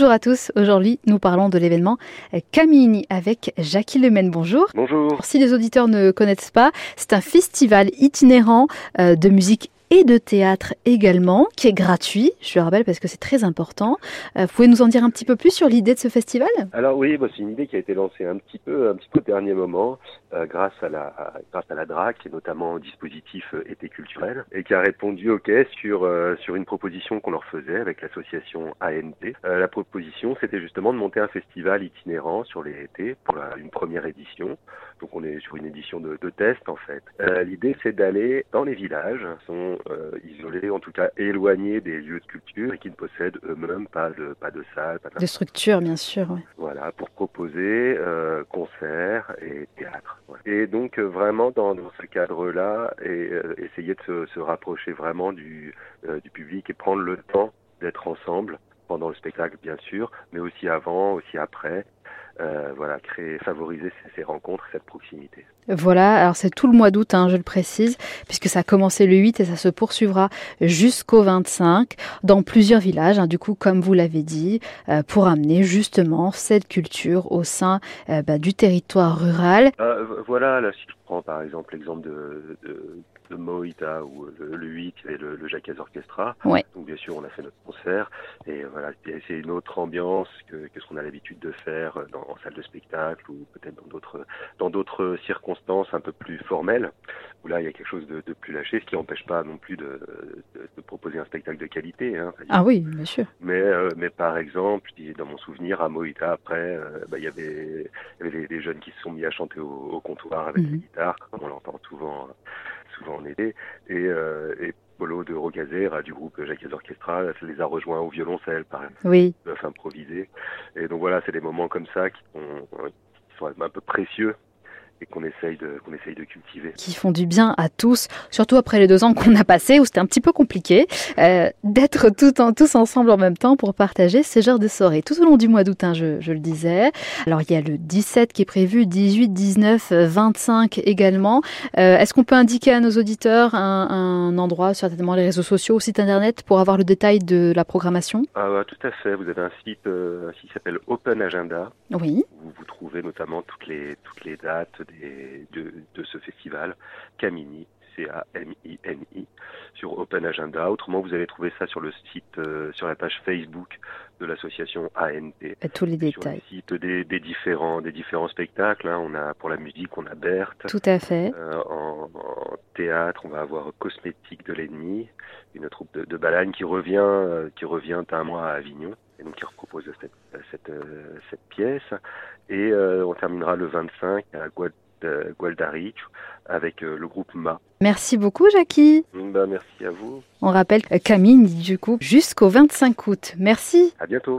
Bonjour à tous, aujourd'hui nous parlons de l'événement Camini avec Jackie Lemaine. Bonjour. Bonjour. Si les auditeurs ne connaissent pas, c'est un festival itinérant euh, de musique et de théâtre également, qui est gratuit, je le rappelle parce que c'est très important. Euh, vous pouvez nous en dire un petit peu plus sur l'idée de ce festival? Alors oui, bah, c'est une idée qui a été lancée un petit peu, un petit peu au dernier moment, euh, grâce à la grâce à la DRAC et notamment au dispositif euh, été culturel, et qui a répondu OK sur euh, sur une proposition qu'on leur faisait avec l'association ANT. La proposition, c'était justement de monter un festival itinérant sur les étés pour une première édition. Donc on est sur une édition de, de test en fait. L'idée, c'est d'aller dans les villages, sont euh, isolés, en tout cas éloignés des lieux de culture et qui ne possèdent eux-mêmes pas de, pas de salle, pas de structure, bien sûr. Ouais. Voilà, pour proposer euh, concerts et théâtre. Ouais. Et donc euh, vraiment dans, dans ce cadre-là, et essayer de se, se, rapprocher vraiment du, du public et prendre le temps d'être ensemble pendant le spectacle, bien sûr, mais aussi avant, aussi après, euh, voilà, créer, favoriser ces, ces, rencontres, cette proximité. Voilà, alors c'est tout le mois d'août, hein, je le précise, puisque ça a commencé le 8 et ça se poursuivra jusqu'au 25 dans plusieurs villages, hein, du coup, comme vous l'avez dit, euh, pour amener justement cette culture au sein euh, bah, du territoire rural. Euh, voilà, là, si je prends par exemple l'exemple de, de, de Moïta ou le, le 8 et le, le Jacques Orchestra. Ouais. Donc bien sûr, on a fait notre concert et voilà, c'est une autre ambiance que, que ce qu'on a l'habitude de faire dans, en salle de spectacle ou peut-être dans d'autres dans d'autres circonstances un peu plus formelles où là il y a quelque chose de, de plus lâché, ce qui n'empêche pas non plus de, de, de, proposer un spectacle de qualité. Hein, ah oui, bien sûr. Mais euh, mais par exemple, dans mon souvenir à Moïta après, euh, bah, il y avait il y avait des, des, jeunes qui se sont mis à chanter au, au comptoir avec mmh. les guitares, comme on l'entend souvent souvent en été et, euh, et Polo de Rogazer du groupe Jacques Orchestra les a rejoints au violoncelle par exemple. Oui. Ils peuvent improviser. Et donc voilà, c'est des moments comme ça qui sont, qui sont un peu précieux et qu'on essaye de qu'on essaye de cultiver. Qui font du bien à tous, surtout après les deux ans qu'on a passés où c'était un petit peu compliqué euh, d'être tout en, tous ensemble en même temps pour partager ce genre de soirée tout au long du mois d'août, hein, je, je, le disais. Alors il y a le 17 qui est prévu, 18, 19, 25 également. Euh, Est-ce qu'on peut indiquer à nos auditeurs un, un, endroit, certainement les réseaux sociaux, site internet pour avoir le détail de la programmation? Ah tout à fait. Vous avez un site, euh, un site qui s'appelle Open Agenda. Oui. Trouvez notamment toutes les toutes les dates des, de, de, ce festival, Camini, C-A-M-I-N-I, sur Open Agenda. Autrement, vous allez trouver ça sur le site, euh, sur la page Facebook de l'association ANT. Tous les détails. Sur le site des, des, différents, des différents spectacles. Hein. On a pour la musique, on a Berthe. Tout à fait. Euh, en, en, théâtre, on va avoir Cosmétique de l'ennemi, une troupe de, de Balagne qui revient, euh, qui revient un mois à Avignon et donc qui repropose cette, cette, cette pièce. Et euh, on terminera le 25 à Guad Gualdari avec euh, le groupe Ma. Merci beaucoup Jackie. Ben, merci à vous. On rappelle Camille du coup jusqu'au 25 août. Merci. À bientôt.